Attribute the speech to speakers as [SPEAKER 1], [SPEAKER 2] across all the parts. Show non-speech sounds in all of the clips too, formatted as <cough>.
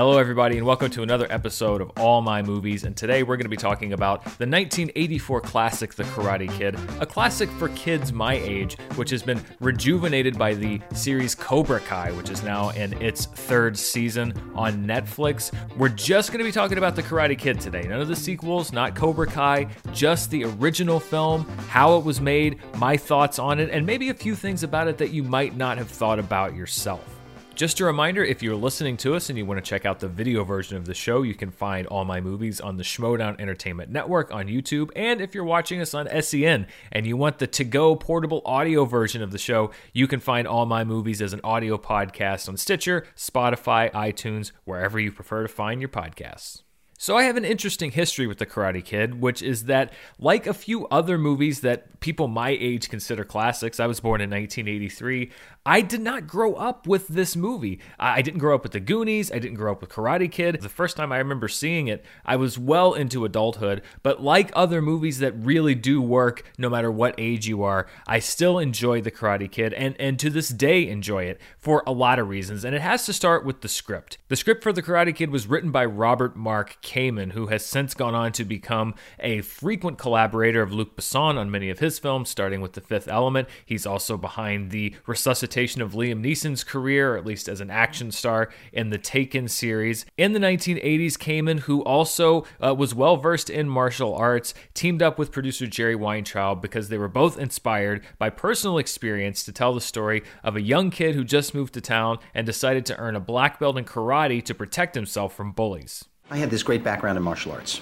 [SPEAKER 1] Hello, everybody, and welcome to another episode of All My Movies. And today we're going to be talking about the 1984 classic, The Karate Kid, a classic for kids my age, which has been rejuvenated by the series Cobra Kai, which is now in its third season on Netflix. We're just going to be talking about The Karate Kid today. None of the sequels, not Cobra Kai, just the original film, how it was made, my thoughts on it, and maybe a few things about it that you might not have thought about yourself. Just a reminder if you're listening to us and you want to check out the video version of the show, you can find all my movies on the Schmoedown Entertainment Network on YouTube. And if you're watching us on SEN and you want the to go portable audio version of the show, you can find all my movies as an audio podcast on Stitcher, Spotify, iTunes, wherever you prefer to find your podcasts. So, I have an interesting history with The Karate Kid, which is that, like a few other movies that people my age consider classics, I was born in 1983, I did not grow up with this movie. I didn't grow up with The Goonies. I didn't grow up with Karate Kid. The first time I remember seeing it, I was well into adulthood. But like other movies that really do work, no matter what age you are, I still enjoy The Karate Kid and, and to this day enjoy it for a lot of reasons. And it has to start with the script. The script for The Karate Kid was written by Robert Mark Kamen, who has since gone on to become a frequent collaborator of Luc Besson on many of his films, starting with The Fifth Element. He's also behind the resuscitation of Liam Neeson's career, or at least as an action star in the Taken series. In the 1980s, Kamen, who also uh, was well versed in martial arts, teamed up with producer Jerry Weintraub because they were both inspired by personal experience to tell the story of a young kid who just moved to town and decided to earn a black belt in karate to protect himself from bullies.
[SPEAKER 2] I had this great background in martial arts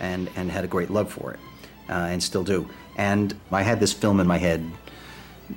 [SPEAKER 2] and, and had a great love for it, uh, and still do. And I had this film in my head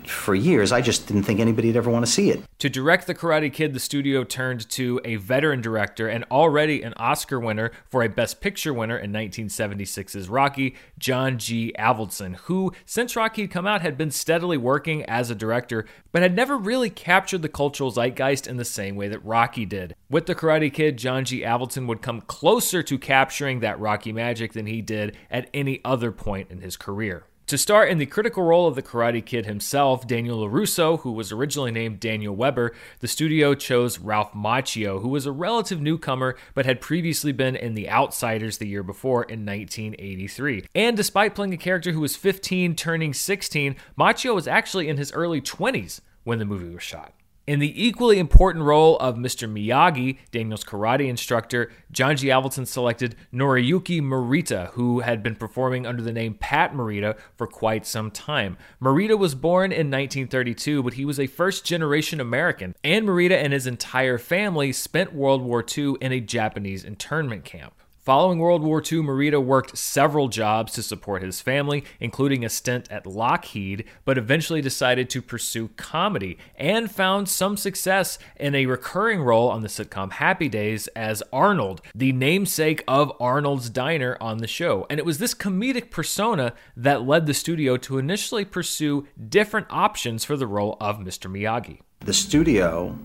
[SPEAKER 2] for years, I just didn't think anybody'd ever want to see it.
[SPEAKER 1] To direct The Karate Kid, the studio turned to a veteran director and already an Oscar winner for a Best Picture winner in 1976's Rocky, John G. Avildsen, who, since Rocky had come out, had been steadily working as a director, but had never really captured the cultural zeitgeist in the same way that Rocky did. With The Karate Kid, John G. Avildsen would come closer to capturing that Rocky magic than he did at any other point in his career. To star in the critical role of the Karate Kid himself, Daniel LaRusso, who was originally named Daniel Weber, the studio chose Ralph Macchio, who was a relative newcomer but had previously been in The Outsiders the year before in 1983. And despite playing a character who was 15 turning 16, Macchio was actually in his early 20s when the movie was shot. In the equally important role of Mr. Miyagi, Daniel's karate instructor, John G. Avildsen selected Noriyuki Morita, who had been performing under the name Pat Morita for quite some time. Morita was born in 1932, but he was a first generation American, and Morita and his entire family spent World War II in a Japanese internment camp. Following World War II, Morita worked several jobs to support his family, including a stint at Lockheed, but eventually decided to pursue comedy and found some success in a recurring role on the sitcom Happy Days as Arnold, the namesake of Arnold's Diner on the show. And it was this comedic persona that led the studio to initially pursue different options for the role of Mr. Miyagi.
[SPEAKER 2] The studio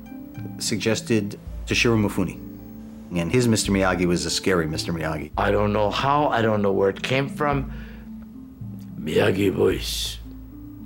[SPEAKER 2] suggested Toshiro Mifune and his Mr. Miyagi was a scary Mr. Miyagi.
[SPEAKER 3] I don't know how, I don't know where it came from. Miyagi voice,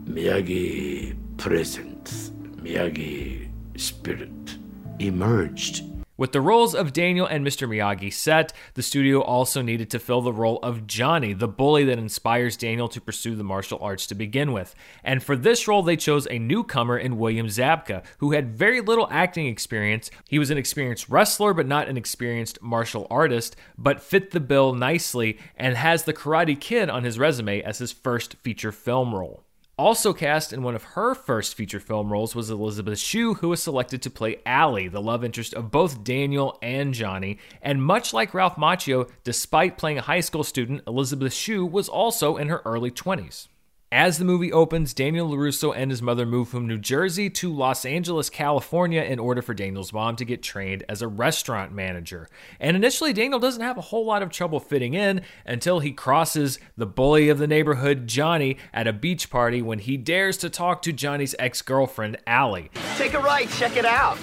[SPEAKER 3] Miyagi presence, Miyagi spirit emerged
[SPEAKER 1] with the roles of Daniel and Mr. Miyagi set, the studio also needed to fill the role of Johnny, the bully that inspires Daniel to pursue the martial arts to begin with. And for this role, they chose a newcomer in William Zabka, who had very little acting experience. He was an experienced wrestler, but not an experienced martial artist, but fit the bill nicely and has the Karate Kid on his resume as his first feature film role. Also cast in one of her first feature film roles was Elizabeth Shue, who was selected to play Allie, the love interest of both Daniel and Johnny. And much like Ralph Macchio, despite playing a high school student, Elizabeth Shue was also in her early 20s. As the movie opens, Daniel LaRusso and his mother move from New Jersey to Los Angeles, California in order for Daniel's mom to get trained as a restaurant manager. And initially, Daniel doesn't have a whole lot of trouble fitting in until he crosses the bully of the neighborhood, Johnny, at a beach party when he dares to talk to Johnny's ex girlfriend, Allie.
[SPEAKER 4] Take a right, check it out.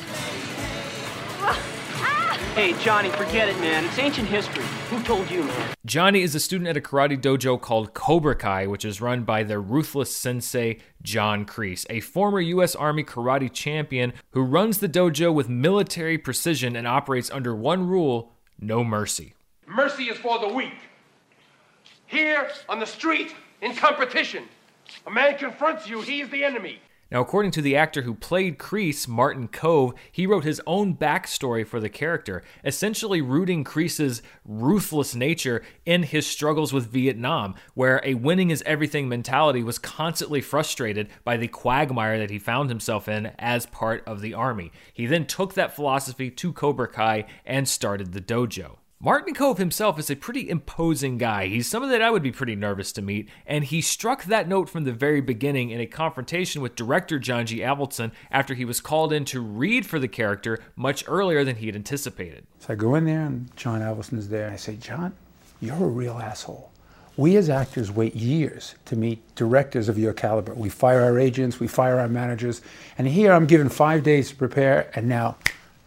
[SPEAKER 4] Hey, Johnny, forget it, man. It's ancient history. Who told you, man?
[SPEAKER 1] Johnny is a student at a karate dojo called Cobra Kai, which is run by their ruthless sensei, John Kreese, a former U.S. Army karate champion who runs the dojo with military precision and operates under one rule no mercy.
[SPEAKER 5] Mercy is for the weak. Here, on the street, in competition, a man confronts you, he's the enemy.
[SPEAKER 1] Now, according to the actor who played Kreese, Martin Kove, he wrote his own backstory for the character, essentially rooting Kreese's ruthless nature in his struggles with Vietnam, where a winning is everything mentality was constantly frustrated by the quagmire that he found himself in as part of the army. He then took that philosophy to Cobra Kai and started the dojo. Martin Kove himself is a pretty imposing guy. He's someone that I would be pretty nervous to meet, and he struck that note from the very beginning in a confrontation with director John G. Avildsen after he was called in to read for the character much earlier than he had anticipated.
[SPEAKER 6] So I go in there, and John is there, and I say, John, you're a real asshole. We as actors wait years to meet directors of your caliber. We fire our agents, we fire our managers, and here I'm given five days to prepare, and now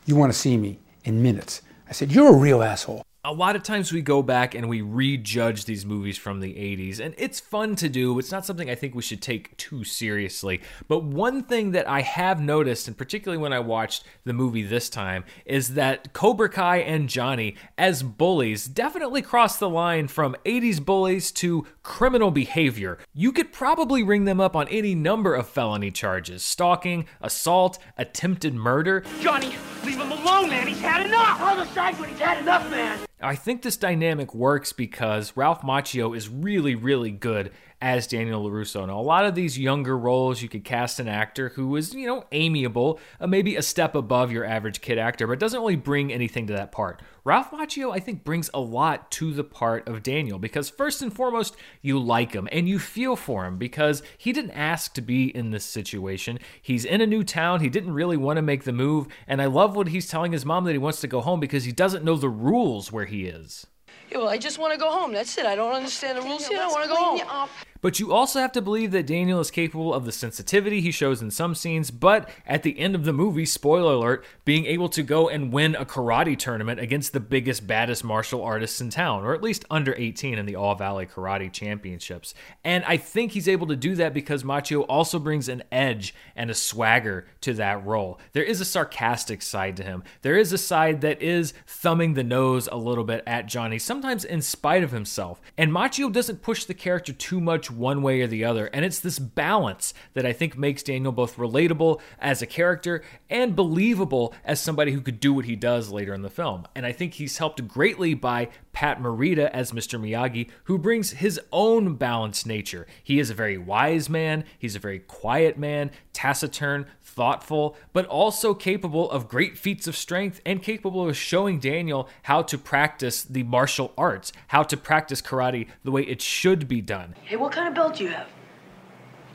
[SPEAKER 6] you want to see me in minutes. I said, You're a real asshole
[SPEAKER 1] a lot of times we go back and we rejudge these movies from the 80s, and it's fun to do. It's not something I think we should take too seriously. But one thing that I have noticed, and particularly when I watched the movie this time, is that Cobra Kai and Johnny, as bullies, definitely cross the line from 80s bullies to criminal behavior. You could probably ring them up on any number of felony charges stalking, assault, attempted murder.
[SPEAKER 4] Johnny, leave him alone, man. He's had enough. On the side when he's had enough, man.
[SPEAKER 1] I think this dynamic works because Ralph Macchio is really, really good as Daniel LaRusso. Now, a lot of these younger roles, you could cast an actor who is, you know, amiable, uh, maybe a step above your average kid actor, but doesn't really bring anything to that part. Ralph Macchio, I think, brings a lot to the part of Daniel because, first and foremost, you like him and you feel for him because he didn't ask to be in this situation. He's in a new town. He didn't really want to make the move. And I love what he's telling his mom that he wants to go home because he doesn't know the rules where he is.
[SPEAKER 7] Yeah, well, I just want to go home. That's it. I don't understand the rules here. I want to go home.
[SPEAKER 1] But you also have to believe that Daniel is capable of the sensitivity he shows in some scenes, but at the end of the movie, spoiler alert, being able to go and win a karate tournament against the biggest, baddest martial artists in town, or at least under 18 in the All Valley Karate Championships. And I think he's able to do that because Macchio also brings an edge and a swagger to that role. There is a sarcastic side to him, there is a side that is thumbing the nose a little bit at Johnny, sometimes in spite of himself. And Macchio doesn't push the character too much one way or the other. And it's this balance that I think makes Daniel both relatable as a character and believable as somebody who could do what he does later in the film. And I think he's helped greatly by Pat Morita as Mr. Miyagi, who brings his own balanced nature. He is a very wise man, he's a very quiet man, taciturn, thoughtful, but also capable of great feats of strength and capable of showing Daniel how to practice the martial arts, how to practice karate the way it should be done.
[SPEAKER 7] Hey, what kind of belt do you have?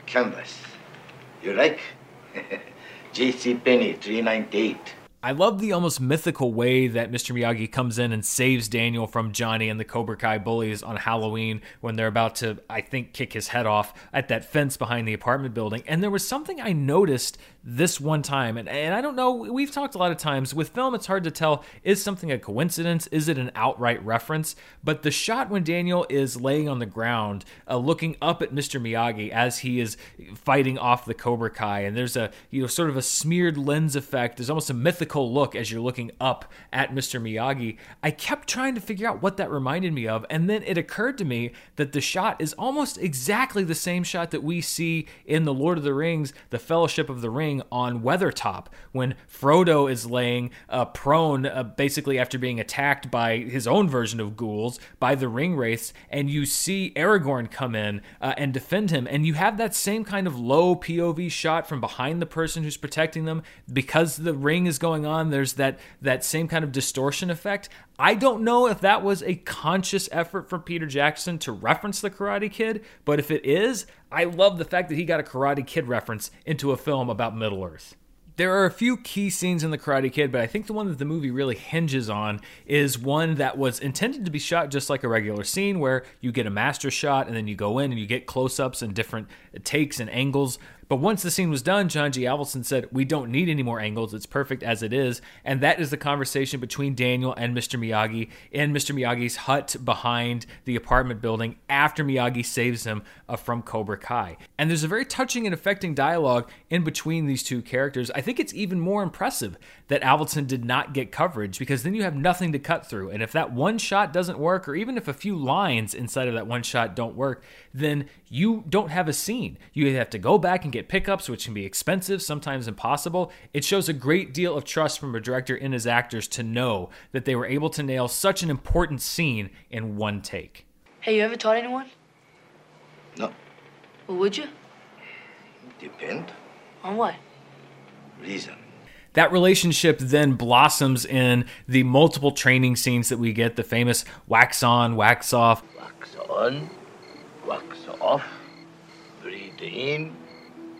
[SPEAKER 3] Canvas. You like? <laughs> J.C. Penney, 398.
[SPEAKER 1] I love the almost mythical way that Mr. Miyagi comes in and saves Daniel from Johnny and the Cobra Kai bullies on Halloween when they're about to, I think, kick his head off at that fence behind the apartment building. And there was something I noticed this one time. And, and I don't know, we've talked a lot of times with film, it's hard to tell is something a coincidence? Is it an outright reference? But the shot when Daniel is laying on the ground, uh, looking up at Mr. Miyagi as he is fighting off the Cobra Kai, and there's a, you know, sort of a smeared lens effect. There's almost a mythical look as you're looking up at Mr. Miyagi. I kept trying to figure out what that reminded me of. And then it occurred to me that the shot is almost exactly the same shot that we see in The Lord of the Rings, The Fellowship of the Ring on Weathertop when Frodo is laying uh, prone, uh, basically after being attacked by his own version of ghouls by the ring wraiths, and you see Aragorn come in uh, and defend him, and you have that same kind of low POV shot from behind the person who's protecting them because the ring is going on. There's that that same kind of distortion effect. I don't know if that was a conscious effort from Peter Jackson to reference the Karate Kid, but if it is, I love the fact that he got a Karate Kid reference into a film about Middle Earth. There are a few key scenes in The Karate Kid, but I think the one that the movie really hinges on is one that was intended to be shot just like a regular scene where you get a master shot and then you go in and you get close ups and different takes and angles. But once the scene was done, John G. Avildsen said, We don't need any more angles. It's perfect as it is. And that is the conversation between Daniel and Mr. Miyagi in Mr. Miyagi's hut behind the apartment building after Miyagi saves him uh, from Cobra Kai. And there's a very touching and affecting dialogue in between these two characters. I think it's even more impressive that Avildsen did not get coverage because then you have nothing to cut through. And if that one shot doesn't work, or even if a few lines inside of that one shot don't work, then you don't have a scene. You have to go back and get pickups, which can be expensive, sometimes impossible. It shows a great deal of trust from a director in his actors to know that they were able to nail such an important scene in one take.
[SPEAKER 7] Hey, you ever taught anyone?
[SPEAKER 3] No,
[SPEAKER 7] Well, would you?
[SPEAKER 3] depend.
[SPEAKER 7] On what?
[SPEAKER 3] Reason.
[SPEAKER 1] That relationship then blossoms in the multiple training scenes that we get the famous wax on, wax off.
[SPEAKER 3] Wax on, wax off. Breathe in,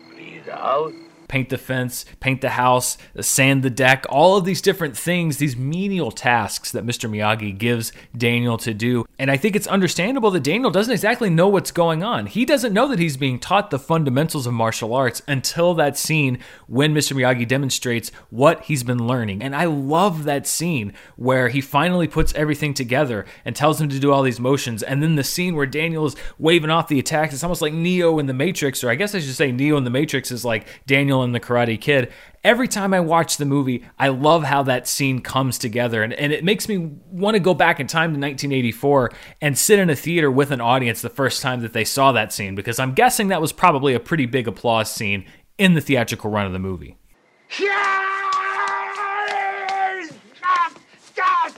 [SPEAKER 3] breathe out.
[SPEAKER 1] Paint the fence, paint the house, sand the deck, all of these different things, these menial tasks that Mr. Miyagi gives Daniel to do. And I think it's understandable that Daniel doesn't exactly know what's going on. He doesn't know that he's being taught the fundamentals of martial arts until that scene when Mr. Miyagi demonstrates what he's been learning. And I love that scene where he finally puts everything together and tells him to do all these motions. And then the scene where Daniel is waving off the attacks, it's almost like Neo in the Matrix, or I guess I should say Neo in the Matrix is like Daniel in the Karate Kid. Every time I watch the movie, I love how that scene comes together. And, and it makes me want to go back in time to 1984 and sit in a theater with an audience the first time that they saw that scene, because I'm guessing that was probably a pretty big applause scene in the theatrical run of the movie.
[SPEAKER 4] Stop! Stop!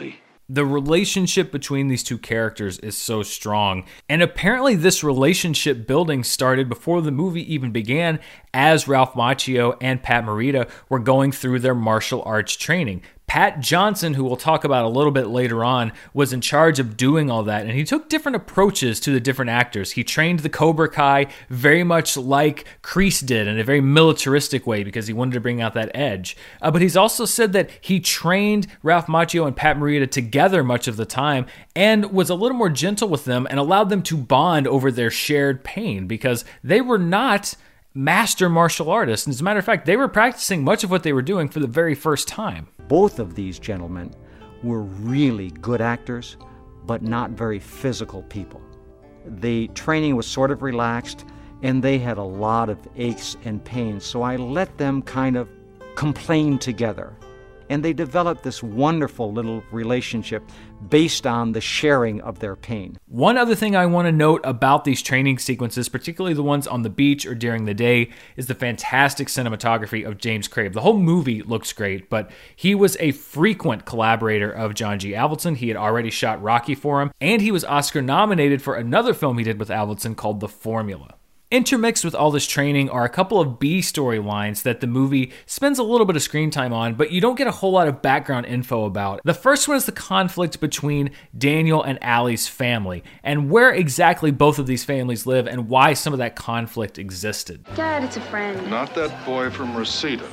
[SPEAKER 3] Oi.
[SPEAKER 1] The relationship between these two characters is so strong. And apparently, this relationship building started before the movie even began, as Ralph Macchio and Pat Morita were going through their martial arts training. Pat Johnson, who we'll talk about a little bit later on, was in charge of doing all that, and he took different approaches to the different actors. He trained the Cobra Kai very much like Kreese did in a very militaristic way because he wanted to bring out that edge. Uh, but he's also said that he trained Ralph Macchio and Pat Morita together much of the time and was a little more gentle with them and allowed them to bond over their shared pain because they were not master martial artists. And as a matter of fact, they were practicing much of what they were doing for the very first time.
[SPEAKER 8] Both of these gentlemen were really good actors, but not very physical people. The training was sort of relaxed, and they had a lot of aches and pains, so I let them kind of complain together. And they developed this wonderful little relationship based on the sharing of their pain.
[SPEAKER 1] One other thing I want to note about these training sequences, particularly the ones on the beach or during the day, is the fantastic cinematography of James Crabe. The whole movie looks great, but he was a frequent collaborator of John G. Avildsen. He had already shot Rocky for him, and he was Oscar nominated for another film he did with Avildsen called The Formula. Intermixed with all this training are a couple of B storylines that the movie spends a little bit of screen time on, but you don't get a whole lot of background info about. The first one is the conflict between Daniel and Allie's family, and where exactly both of these families live and why some of that conflict existed.
[SPEAKER 9] Dad, it's a friend.
[SPEAKER 10] Not that boy from Reseda.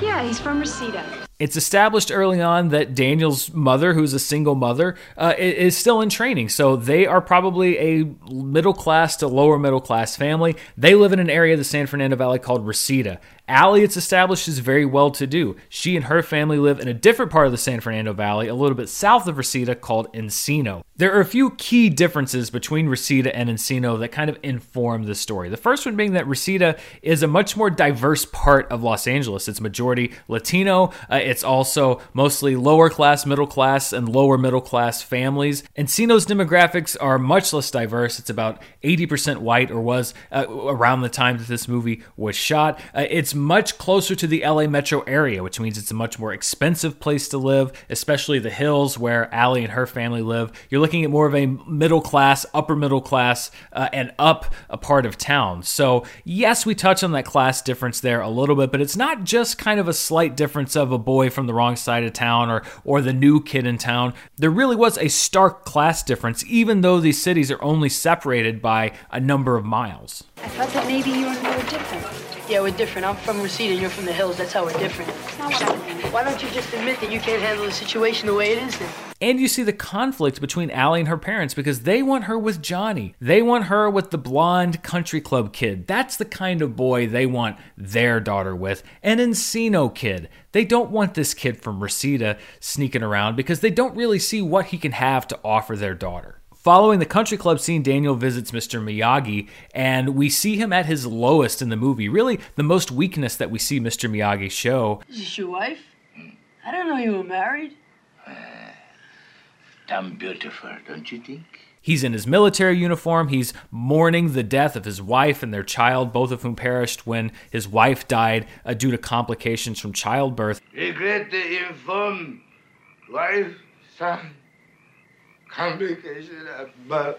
[SPEAKER 9] Yeah, he's from Reseda.
[SPEAKER 1] It's established early on that Daniel's mother, who's a single mother, uh, is still in training. So they are probably a middle class to lower middle class family. They live in an area of the San Fernando Valley called Reseda. Allie, it's established, is very well to do. She and her family live in a different part of the San Fernando Valley, a little bit south of Reseda, called Encino. There are a few key differences between Reseda and Encino that kind of inform the story. The first one being that Reseda is a much more diverse part of Los Angeles. It's majority Latino. Uh, it's also mostly lower class, middle class, and lower middle class families. Encino's demographics are much less diverse. It's about 80% white, or was uh, around the time that this movie was shot. Uh, it's much closer to the LA metro area, which means it's a much more expensive place to live, especially the hills where Allie and her family live. You're looking at more of a middle class, upper middle class, uh, and up a part of town. So, yes, we touch on that class difference there a little bit, but it's not just kind of a slight difference of a boy from the wrong side of town or, or the new kid in town. There really was a stark class difference, even though these cities are only separated by a number of miles.
[SPEAKER 9] I thought that maybe you and me were different.
[SPEAKER 7] Yeah, we're different. I'm from Reseda, you're from the hills. That's how we're different. Why don't you just admit that you can't handle the situation the way it is then?
[SPEAKER 1] And you see the conflict between Allie and her parents because they want her with Johnny. They want her with the blonde country club kid. That's the kind of boy they want their daughter with. An Encino kid. They don't want this kid from Reseda sneaking around because they don't really see what he can have to offer their daughter. Following the country club scene, Daniel visits Mr. Miyagi, and we see him at his lowest in the movie. Really, the most weakness that we see Mr. Miyagi show.
[SPEAKER 7] Is this your wife? I don't know you were married.
[SPEAKER 3] Damn beautiful, don't you think?
[SPEAKER 1] He's in his military uniform. He's mourning the death of his wife and their child, both of whom perished when his wife died uh, due to complications from childbirth.
[SPEAKER 3] Regret to inform wife, son, birth.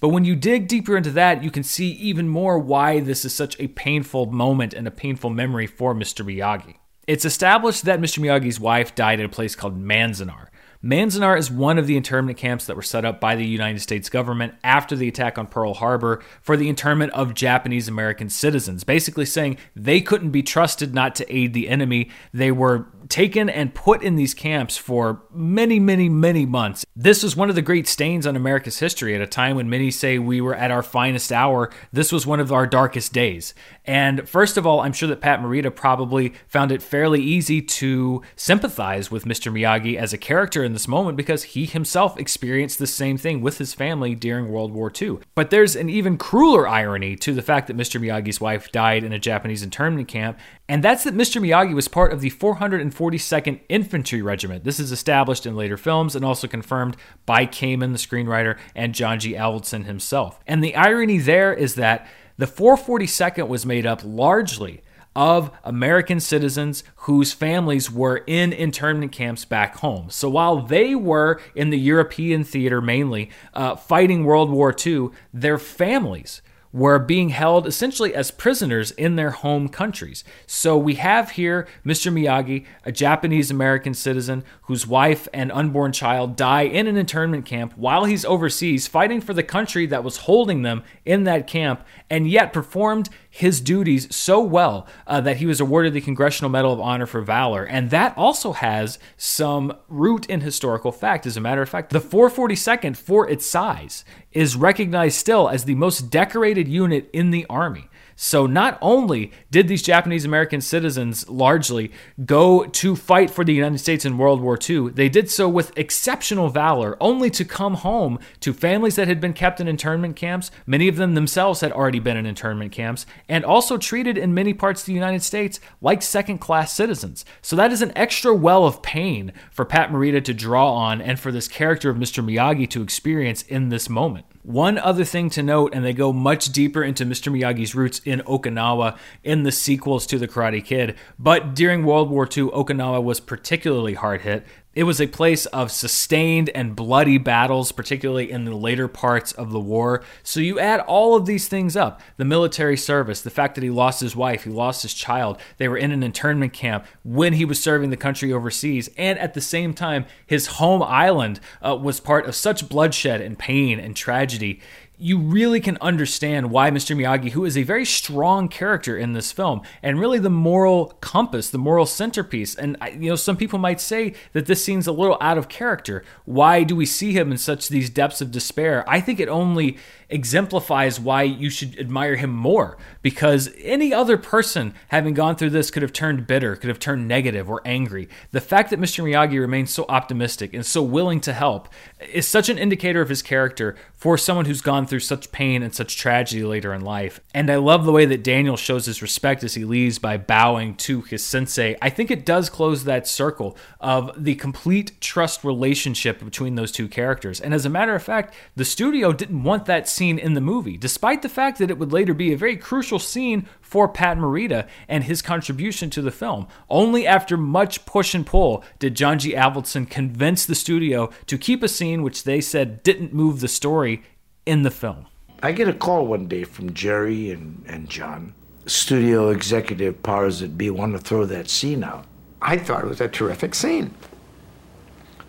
[SPEAKER 1] But when you dig deeper into that, you can see even more why this is such a painful moment and a painful memory for Mr. Miyagi. It's established that Mr. Miyagi's wife died at a place called Manzanar. Manzanar is one of the internment camps that were set up by the United States government after the attack on Pearl Harbor for the internment of Japanese American citizens, basically saying they couldn't be trusted not to aid the enemy. They were taken and put in these camps for many, many, many months. This was one of the great stains on America's history at a time when many say we were at our finest hour. This was one of our darkest days. And first of all, I'm sure that Pat Morita probably found it fairly easy to sympathize with Mr. Miyagi as a character in this moment because he himself experienced the same thing with his family during World War II. But there's an even crueler irony to the fact that Mr. Miyagi's wife died in a Japanese internment camp, and that's that Mr. Miyagi was part of the 442nd Infantry Regiment. This is established in later films and also confirmed by Kamen, the screenwriter, and John G. Avildsen himself. And the irony there is that the 442nd was made up largely of American citizens whose families were in internment camps back home. So while they were in the European theater mainly uh, fighting World War II, their families were being held essentially as prisoners in their home countries. So we have here Mr. Miyagi, a Japanese American citizen whose wife and unborn child die in an internment camp while he's overseas fighting for the country that was holding them in that camp and yet performed his duties so well uh, that he was awarded the Congressional Medal of Honor for Valor. And that also has some root in historical fact. As a matter of fact, the 442nd, for its size, is recognized still as the most decorated unit in the Army. So not only did these Japanese American citizens largely go to fight for the United States in World War II, they did so with exceptional valor, only to come home to families that had been kept in internment camps. Many of them themselves had already been in internment camps, and also treated in many parts of the United States like second class citizens. So that is an extra well of pain for Pat Morita to draw on and for this character of Mr. Miyagi to experience in this moment. One other thing to note, and they go much deeper into Mr. Miyagi's roots in Okinawa in the sequels to The Karate Kid, but during World War II, Okinawa was particularly hard hit. It was a place of sustained and bloody battles, particularly in the later parts of the war. So you add all of these things up the military service, the fact that he lost his wife, he lost his child, they were in an internment camp when he was serving the country overseas, and at the same time, his home island uh, was part of such bloodshed and pain and tragedy you really can understand why Mr. Miyagi, who is a very strong character in this film, and really the moral compass, the moral centerpiece, and you know, some people might say that this seems a little out of character. Why do we see him in such these depths of despair? I think it only exemplifies why you should admire him more because any other person having gone through this could have turned bitter, could have turned negative or angry. The fact that Mr. Miyagi remains so optimistic and so willing to help is such an indicator of his character for someone who's gone through such pain and such tragedy later in life. And I love the way that Daniel shows his respect as he leaves by bowing to his sensei. I think it does close that circle of the complete trust relationship between those two characters. And as a matter of fact, the studio didn't want that scene in the movie, despite the fact that it would later be a very crucial scene for Pat Morita and his contribution to the film. Only after much push and pull did John G. Avildsen convince the studio to keep a scene which they said didn't move the story in the film.
[SPEAKER 3] I get a call one day from Jerry and, and John. Studio executive powers that be want to throw that scene out.
[SPEAKER 11] I thought it was a terrific scene.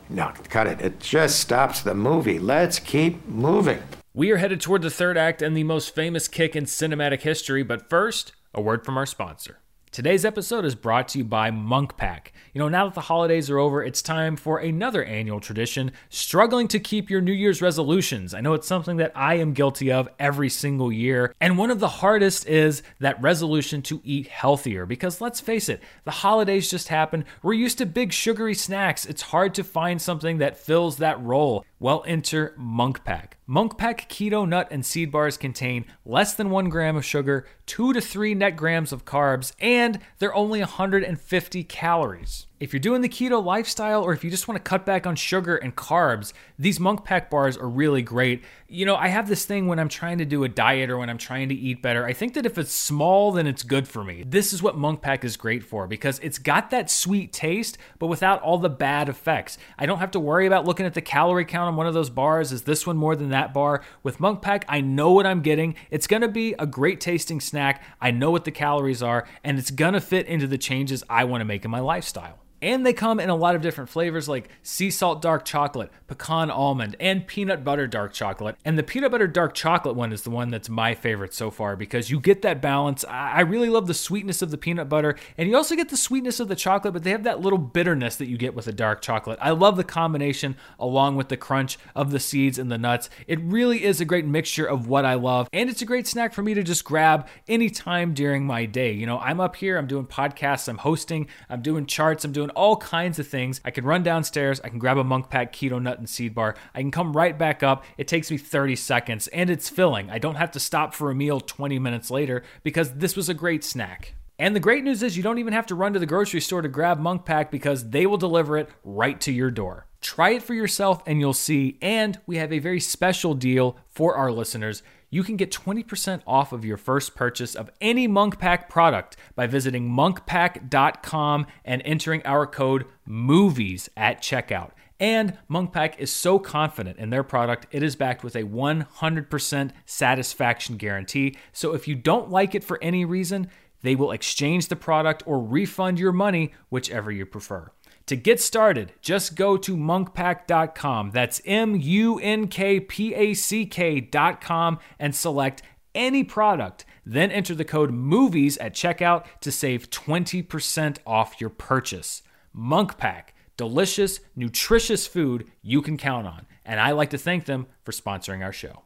[SPEAKER 11] No, cut it. It just stops the movie. Let's keep moving.
[SPEAKER 1] We are headed toward the third act and the most famous kick in cinematic history, but first, a word from our sponsor. Today's episode is brought to you by Munk Pack. You know, now that the holidays are over, it's time for another annual tradition struggling to keep your New Year's resolutions. I know it's something that I am guilty of every single year. And one of the hardest is that resolution to eat healthier because let's face it, the holidays just happened. We're used to big sugary snacks. It's hard to find something that fills that role. Well, enter Munk Pack. Munk Pack keto nut and seed bars contain less than one gram of sugar, two to three net grams of carbs, and they're only 150 calories. If you're doing the keto lifestyle or if you just want to cut back on sugar and carbs, these Munk Pack bars are really great. You know, I have this thing when I'm trying to do a diet or when I'm trying to eat better. I think that if it's small, then it's good for me. This is what Munk Pack is great for because it's got that sweet taste, but without all the bad effects. I don't have to worry about looking at the calorie count on one of those bars. Is this one more than that bar? With Munk Pack, I know what I'm getting. It's going to be a great tasting snack. I know what the calories are, and it's going to fit into the changes I want to make in my lifestyle. And they come in a lot of different flavors like sea salt dark chocolate, pecan almond, and peanut butter dark chocolate. And the peanut butter dark chocolate one is the one that's my favorite so far because you get that balance. I really love the sweetness of the peanut butter, and you also get the sweetness of the chocolate, but they have that little bitterness that you get with the dark chocolate. I love the combination along with the crunch of the seeds and the nuts. It really is a great mixture of what I love, and it's a great snack for me to just grab anytime during my day. You know, I'm up here, I'm doing podcasts, I'm hosting, I'm doing charts, I'm doing all kinds of things. I can run downstairs, I can grab a Munk Pack keto nut and seed bar, I can come right back up. It takes me 30 seconds and it's filling. I don't have to stop for a meal 20 minutes later because this was a great snack. And the great news is you don't even have to run to the grocery store to grab Munk Pack because they will deliver it right to your door. Try it for yourself and you'll see. And we have a very special deal for our listeners you can get 20% off of your first purchase of any Munk Pack product by visiting munkpack.com and entering our code MOVIES at checkout. And Munk Pack is so confident in their product, it is backed with a 100% satisfaction guarantee. So if you don't like it for any reason, they will exchange the product or refund your money, whichever you prefer. To get started, just go to munkpack.com. That's M U N K P A C K.com and select any product. Then enter the code MOVIES at checkout to save 20% off your purchase. Munk Pack, delicious, nutritious food you can count on. And I like to thank them for sponsoring our show.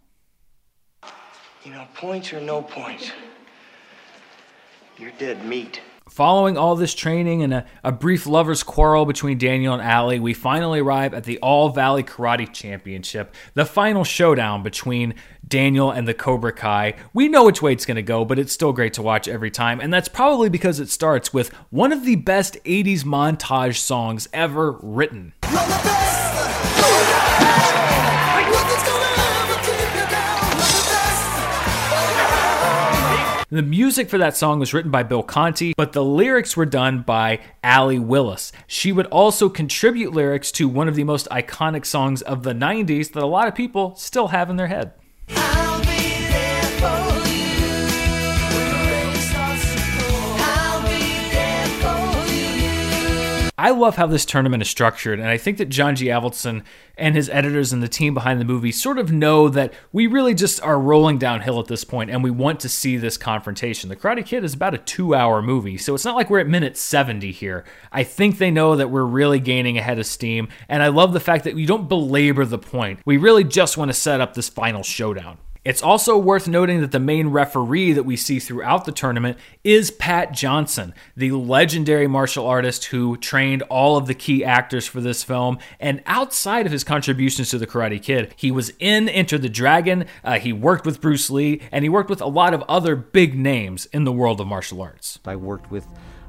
[SPEAKER 12] You know, points or no points, <laughs> you're dead meat.
[SPEAKER 1] Following all this training and a, a, brief lover's quarrel between Daniel and Allie, we finally arrive at the All Valley Karate Championship, the final showdown between Daniel and the Cobra Kai. We know which way it's going to go, but it's still great to watch every time, and that's probably because it starts with one of the best 80s montage songs ever written. The music for that song was written by Bill Conti, but the lyrics were done by Allee Willis. She would also contribute lyrics to one of the most iconic songs of the 90s that a lot of people still have in their head. I love how this tournament is structured, and I think that John G. Avildsen and his editors and the team behind the movie sort of know that we really just are rolling downhill at this point, and we want to see this confrontation. The Karate Kid is about a two-hour movie, so it's not like we're at minute 70 here. I think they know that we're really gaining ahead of steam, and I love the fact that we don't belabor the point. We really just want to set up this final showdown. It's also worth noting that the main referee that we see throughout the tournament is Pat Johnson, the legendary martial artist who trained all of the key actors for this film. And outside of his contributions to the Karate Kid, he was in Enter the Dragon, uh, he worked with Bruce Lee, and he worked with a lot of other big names in the world of martial arts.
[SPEAKER 8] I worked with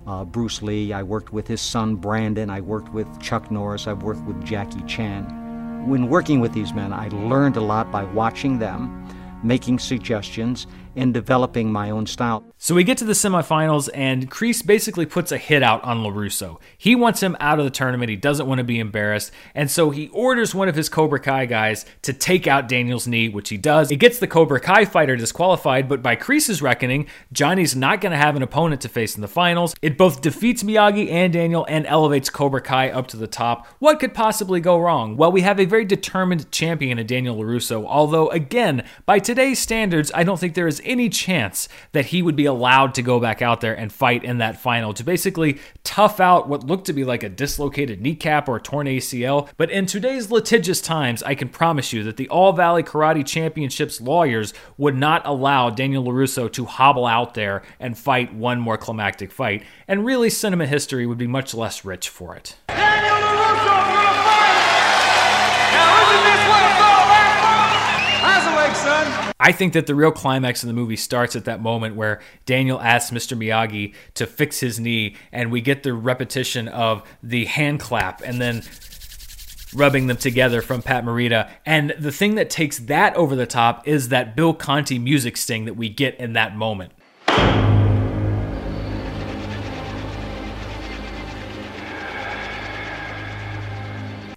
[SPEAKER 8] uh, Bruce Lee, I worked with his son Brandon, I worked with Chuck Norris, I've worked with Jackie Chan. When working with these men, I learned a lot by watching them making suggestions, and developing my own style.
[SPEAKER 1] So we get to the semifinals, and Kreese basically puts a hit out on LaRusso. He wants him out of the tournament. He doesn't want to be embarrassed. And so he orders one of his Cobra Kai guys to take out Daniel's knee, which he does. It gets the Cobra Kai fighter disqualified, but by Kreese's reckoning, Johnny's not going to have an opponent to face in the finals. It both defeats Miyagi and Daniel and elevates Cobra Kai up to the top. What could possibly go wrong? Well, we have a very determined champion in Daniel LaRusso, although, again, by today's standards, I don't think there is any chance that he would be allowed to go back out there and fight in that final to basically tough out what looked to be like a dislocated kneecap or torn ACL. But in today's litigious times, I can promise you that the All Valley Karate Championships lawyers would not allow Daniel LaRusso to hobble out there and fight one more climactic fight. And really, cinema history would be much less rich for it.
[SPEAKER 4] Daniel LaRusso for the fight! Now isn't this
[SPEAKER 1] I think that the real climax of the movie starts at that moment where Daniel asks Mr. Miyagi to fix his knee, and we get the repetition of the hand clap and then rubbing them together from Pat Morita. And the thing that takes that over the top is that Bill Conti music sting that we get in that moment.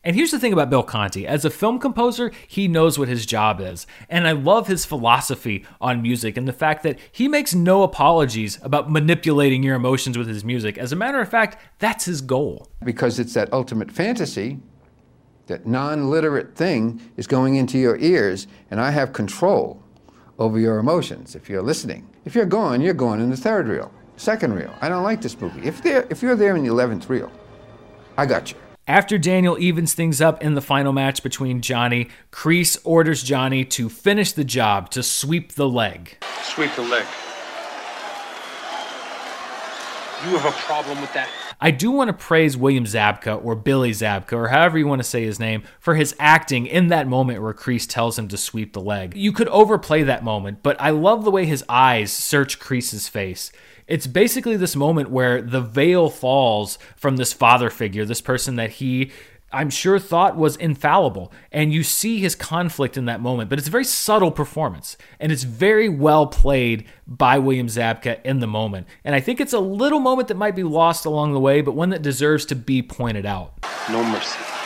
[SPEAKER 1] And here's the thing about Bill Conti. As a film composer, he knows what his job is. And I love his philosophy on music and the fact that he makes no apologies about manipulating your emotions with his music. As a matter of fact, that's his goal.
[SPEAKER 11] Because it's that ultimate fantasy, that non literate thing is going into your ears, and I have control over your emotions if you're listening. If you're going, you're going in the third reel, second reel. I don't like this movie. If, if you're there in the 11th reel, I got you.
[SPEAKER 1] After Daniel evens things up in the final match between Johnny, Kreese orders Johnny to finish the job, to sweep the leg.
[SPEAKER 5] Sweep the leg. You have a problem with that?
[SPEAKER 1] I do want to praise William Zabka or Billy Zabka or however you want to say his name for his acting in that moment where Kreese tells him to sweep the leg. You could overplay that moment, but I love the way his eyes search Kreese's face. It's basically this moment where the veil falls from this father figure, this person that he I'm sure thought was infallible. And you see his conflict in that moment, but it's a very subtle performance. And it's very well played by William Zabka in the moment. And I think it's a little moment that might be lost along the way, but one that deserves to be pointed out.
[SPEAKER 5] No mercy.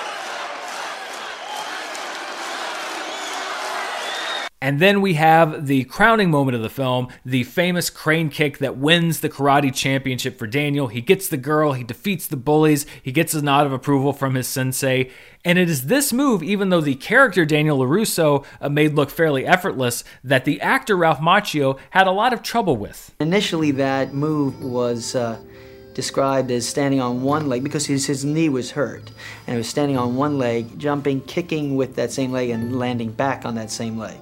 [SPEAKER 1] And then we have the crowning moment of the film, the famous crane kick that wins the karate championship for Daniel. He gets the girl, he defeats the bullies, he gets a nod of approval from his sensei. And it is this move, even though the character Daniel LaRusso uh, made look fairly effortless, that the actor Ralph Macchio had a lot of trouble with.
[SPEAKER 13] Initially, that move was. Uh described as standing on one leg because his, his knee was hurt and he was standing on one leg jumping kicking with that same leg and landing back on that same leg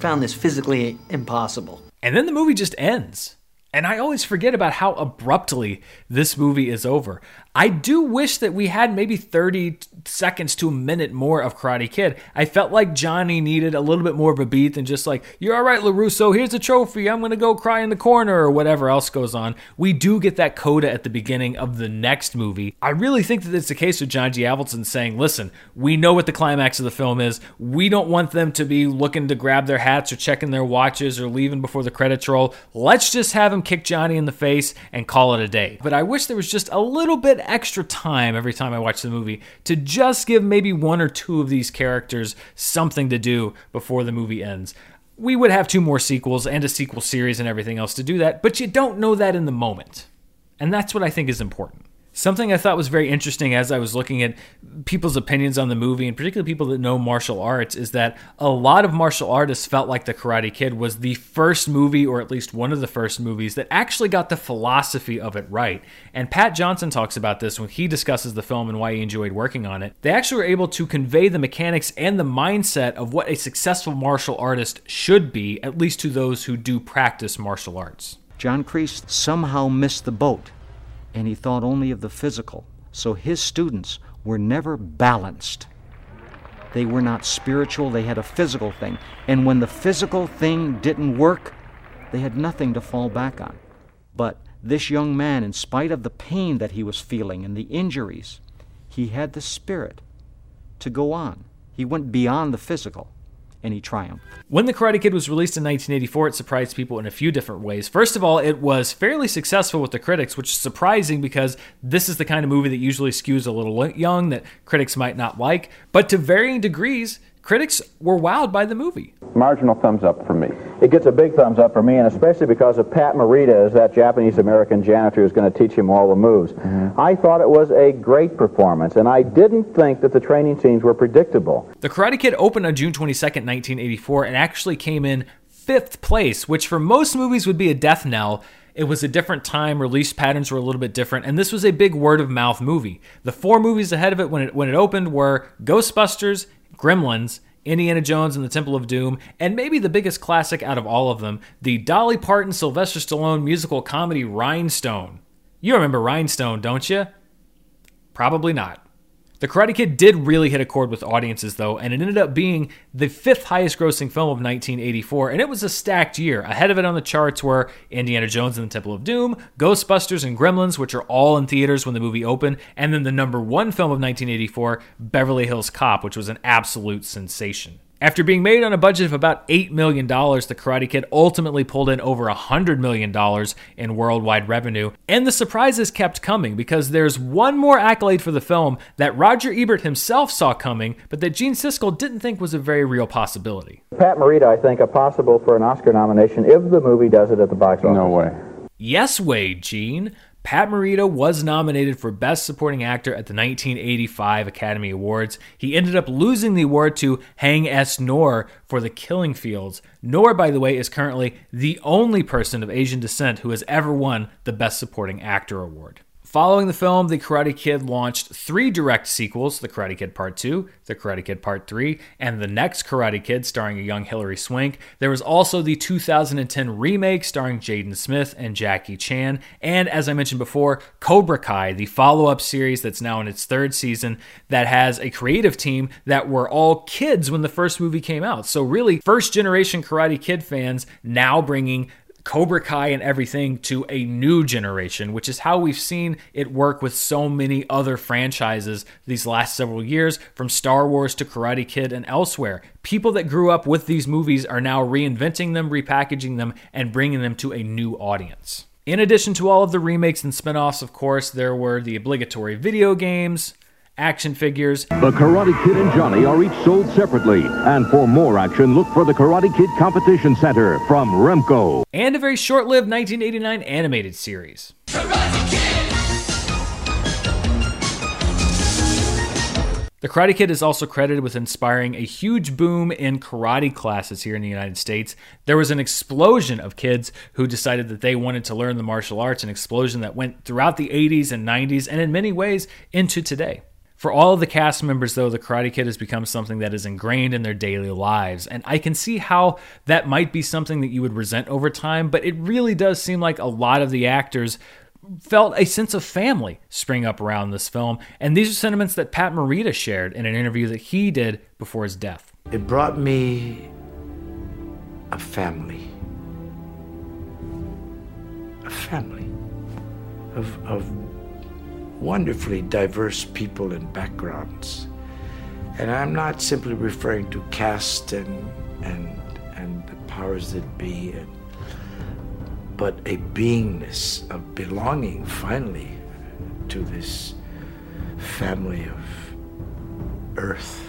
[SPEAKER 13] found this physically impossible.
[SPEAKER 1] And then the movie just ends. And I always forget about how abruptly this movie is over. I do wish that we had maybe 30 seconds to a minute more of Karate Kid. I felt like Johnny needed a little bit more of a beat than just like, you're all right, LaRusso, here's a trophy, I'm going to go cry in the corner, or whatever else goes on. We do get that coda at the beginning of the next movie. I really think that it's a case of John G. Avildsen saying, listen, we know what the climax of the film is. We don't want them to be looking to grab their hats or checking their watches or leaving before the credits roll. Let's just have him kick Johnny in the face and call it a day. But I wish there was just a little bit extra time every time I watch the movie to just give maybe one or two of these characters something to do before the movie ends. We would have two more sequels and a sequel series and everything else to do that, but you don't know that in the moment. And that's what I think is important. Something I thought was very interesting as I was looking at people's opinions on the movie, and particularly people that know martial arts, is that a lot of martial artists felt like The Karate Kid was the first movie, or at least one of the first movies, that actually got the philosophy of it right. And Pat Johnson talks about this when he discusses the film and why he enjoyed working on it. They actually were able to convey the mechanics and the mindset of what a successful martial artist should be, at least to those who do practice martial arts.
[SPEAKER 8] John Kreese somehow missed the boat and he thought only of the physical. So his students were never balanced. They were not spiritual, they had a physical thing. And when the physical thing didn't work, they had nothing to fall back on. But this young man, in spite of the pain that he was feeling and the injuries, he had the spirit to go on. He went beyond the physical and he triumphed.
[SPEAKER 1] When The Karate Kid was released in 1984, it surprised people in a few different ways. First of all, it was fairly successful with the critics, which is surprising because this is the kind of movie that usually skews a little young that critics might not like. But to varying degrees, critics were wowed by the movie.
[SPEAKER 14] Marginal thumbs up for me.
[SPEAKER 15] It gets a big thumbs up for me, and especially because of Pat Morita as that Japanese-American janitor who's going to teach him all the moves. Mm-hmm. I thought it was a great performance, and I didn't think that the training scenes were predictable.
[SPEAKER 1] The Karate Kid opened on June 22nd, 1984, and actually came in fifth place, which for most movies would be a death knell. It was a different time, release patterns were a little bit different, and this was a big word of mouth movie. The four movies ahead of it when it when it opened were Ghostbusters, Gremlins, Indiana Jones and the Temple of Doom, and maybe the biggest classic out of all of them, the Dolly Parton Sylvester Stallone musical comedy Rhinestone. You remember Rhinestone, don't you? Probably not. The Karate Kid did really hit a chord with audiences, though, and it ended up being the fifth highest grossing film of 1984, and it was a stacked year. Ahead of it on the charts were Indiana Jones and the Temple of Doom, Ghostbusters, and Gremlins, which are all in theaters when the movie opened, and then the number one film of 1984, Beverly Hills Cop, which was an absolute sensation. After being made on a budget of about $8 million, The Karate Kid ultimately pulled in over $100 million in worldwide revenue. And the surprises kept coming because there's one more accolade for the film that Roger Ebert himself saw coming, but that Gene Siskel didn't think was a very real possibility.
[SPEAKER 15] Pat Morita, I think, are possible for an Oscar nomination if the movie does it at the box office.
[SPEAKER 11] No way.
[SPEAKER 1] Yes, way, Gene. Pat Morita was nominated for Best Supporting Actor at the 1985 Academy Awards. He ended up losing the award to Haing S. Ngor for The Killing Fields. Ngor, by the way, is currently the only person of Asian descent who has ever won the Best Supporting Actor award. Following the film, The Karate Kid launched three direct sequels The Karate Kid Part 2, The Karate Kid Part 3, and The Next Karate Kid starring a young Hilary Swank. There was also the 2010 remake starring Jaden Smith and Jackie Chan. And as I mentioned before, Cobra Kai, the follow up series that's now in its third season, that has a creative team that were all kids when the first movie came out. So, really, first generation Karate Kid fans now bringing Cobra Kai and everything to a new generation, which is how we've seen it work with so many other franchises these last several years, from Star Wars to Karate Kid and elsewhere. People that grew up with these movies are now reinventing them, repackaging them, and bringing them to a new audience. In addition to all of the remakes and spin offs, of course, there were the obligatory video games, action figures.
[SPEAKER 14] The Karate Kid and Johnny are each sold separately. And for more action, look for the Karate Kid Competition Center from Remco.
[SPEAKER 1] And a very short lived 1989 animated series. The Karate Kid is also credited with inspiring a huge boom in karate classes here in the United States. There was an explosion of kids who decided that they wanted to learn the martial arts, an explosion that went throughout the 80s and 90s and in many ways into today. For all of the cast members, though, the Karate Kid has become something that is ingrained in their daily lives. And I can see how that might be something that you would resent over time, but it really does seem like a lot of the actors felt a sense of family spring up around this film. And these are sentiments that Pat Morita shared in an interview that he did before his death.
[SPEAKER 3] It brought me a family. A family of, of wonderfully diverse people and backgrounds. And I'm not simply referring to cast and, and, and the powers that be, and, but a beingness of belonging finally to this family of earth.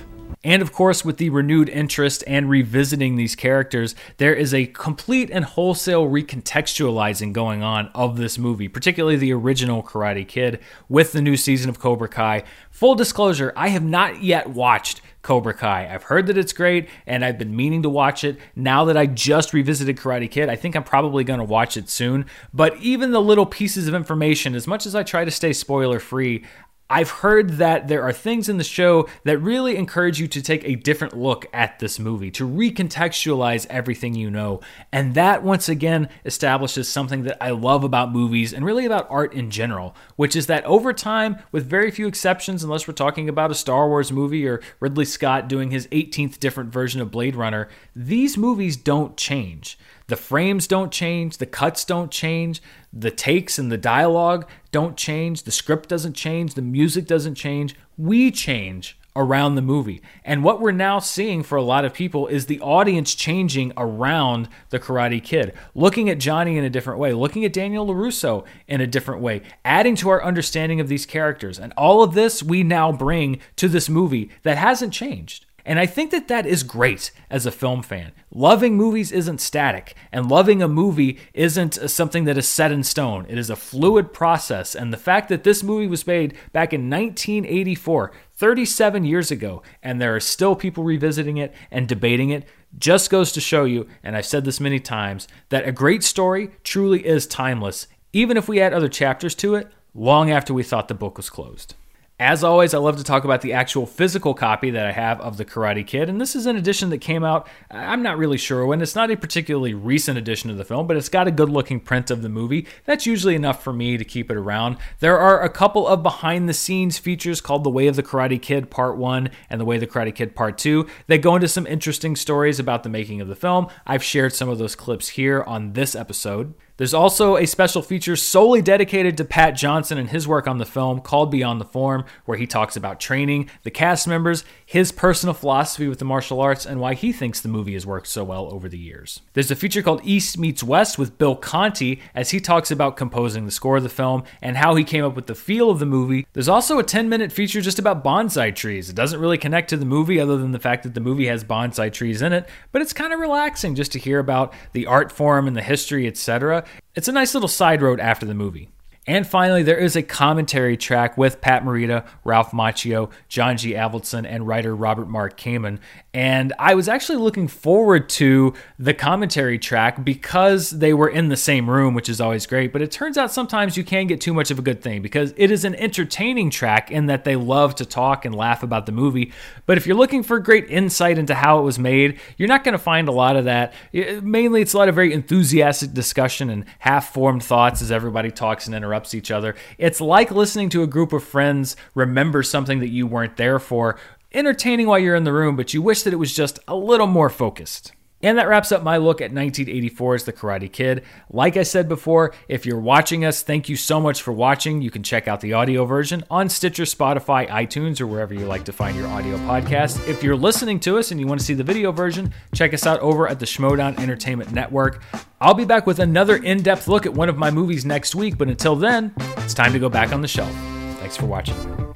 [SPEAKER 1] And of course, with the renewed interest and revisiting these characters, there is a complete and wholesale recontextualizing going on of this movie, particularly the original Karate Kid with the new season of Cobra Kai. Full disclosure, I have not yet watched Cobra Kai. I've heard that it's great and I've been meaning to watch it. Now that I just revisited Karate Kid, I think I'm probably going to watch it soon. But even the little pieces of information, as much as I try to stay spoiler free, I've heard that there are things in the show that really encourage you to take a different look at this movie, to recontextualize everything you know. And that, once again, establishes something that I love about movies and really about art in general, which is that over time, with very few exceptions, unless we're talking about a Star Wars movie or Ridley Scott doing his 18th different version of Blade Runner, these movies don't change. The frames don't change, the cuts don't change, the takes and the dialogue don't change, the script doesn't change, the music doesn't change. We change around the movie. And what we're now seeing for a lot of people is the audience changing around the Karate Kid, looking at Johnny in a different way, looking at Daniel LaRusso in a different way, adding to our understanding of these characters. And all of this we now bring to this movie that hasn't changed. And I think that that is great as a film fan. Loving movies isn't static, and loving a movie isn't something that is set in stone. It is a fluid process. And the fact that this movie was made back in 1984, 37 years ago, and there are still people revisiting it and debating it, just goes to show you, and I've said this many times, that a great story truly is timeless, even if we add other chapters to it long after we thought the book was closed. As always, I love to talk about the actual physical copy that I have of The Karate Kid, and this is an edition that came out, I'm not really sure when. It's not a particularly recent edition of the film, but it's got a good looking print of the movie. That's usually enough for me to keep it around. There are a couple of behind the scenes features called The Way of the Karate Kid Part 1 and The Way of the Karate Kid Part 2 that go into some interesting stories about the making of the film. I've shared some of those clips here on this episode. There's also a special feature solely dedicated to Pat Johnson and his work on the film called Beyond the Form, where he talks about training, the cast members, his personal philosophy with the martial arts, and why he thinks the movie has worked so well over the years. There's a feature called East Meets West with Bill Conti as he talks about composing the score of the film and how he came up with the feel of the movie. There's also a 10 minute feature just about bonsai trees. It doesn't really connect to the movie other than the fact that the movie has bonsai trees in it, but it's kind of relaxing just to hear about the art form and the history, etc. It's a nice little side road after the movie. And finally, there is a commentary track with Pat Morita, Ralph Macchio, John G. Avildsen, and writer Robert Mark Kamen. And I was actually looking forward to the commentary track because they were in the same room, which is always great. But it turns out sometimes you can get too much of a good thing because it is an entertaining track in that they love to talk and laugh about the movie. But if you're looking for great insight into how it was made, you're not going to find a lot of that. Mainly, it's a lot of very enthusiastic discussion and half formed thoughts as everybody talks and interrupts each other. It's like listening to a group of friends remember something that you weren't there for entertaining while you're in the room, but you wish that it was just a little more focused. And that wraps up my look at 1984 as The Karate Kid. Like I said before, if you're watching us, thank you so much for watching. You can check out the audio version on Stitcher, Spotify, iTunes, or wherever you like to find your audio podcast. If you're listening to us and you want to see the video version, check us out over at the Schmoedown Entertainment Network. I'll be back with another in depth look at one of my movies next week, but until then, it's time to go back on the shelf. Thanks for watching.